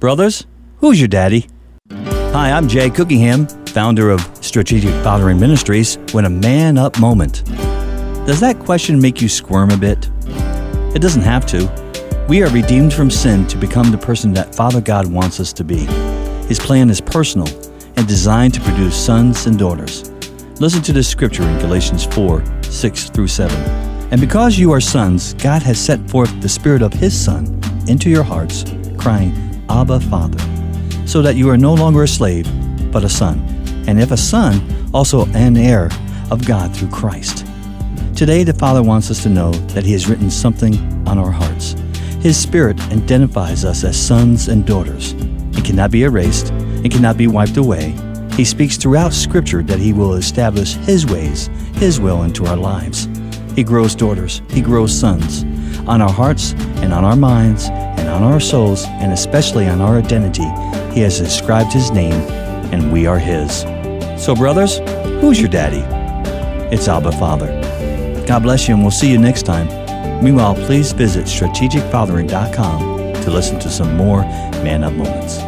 Brothers, who's your daddy? Hi, I'm Jay Cookingham, founder of Strategic Fathering Ministries, when a man up moment. Does that question make you squirm a bit? It doesn't have to. We are redeemed from sin to become the person that Father God wants us to be. His plan is personal and designed to produce sons and daughters. Listen to this scripture in Galatians 4 6 through 7. And because you are sons, God has set forth the Spirit of His Son into your hearts, crying, Abba, Father, so that you are no longer a slave, but a son. And if a son, also an heir of God through Christ. Today, the Father wants us to know that He has written something on our hearts. His Spirit identifies us as sons and daughters. It cannot be erased, it cannot be wiped away. He speaks throughout Scripture that He will establish His ways, His will into our lives. He grows daughters, He grows sons. On our hearts and on our minds and on our souls, and especially on our identity, He has inscribed His name, and we are His. So, brothers, who's your daddy? It's Abba Father. God bless you, and we'll see you next time. Meanwhile, please visit strategicfathering.com to listen to some more Man Up Moments.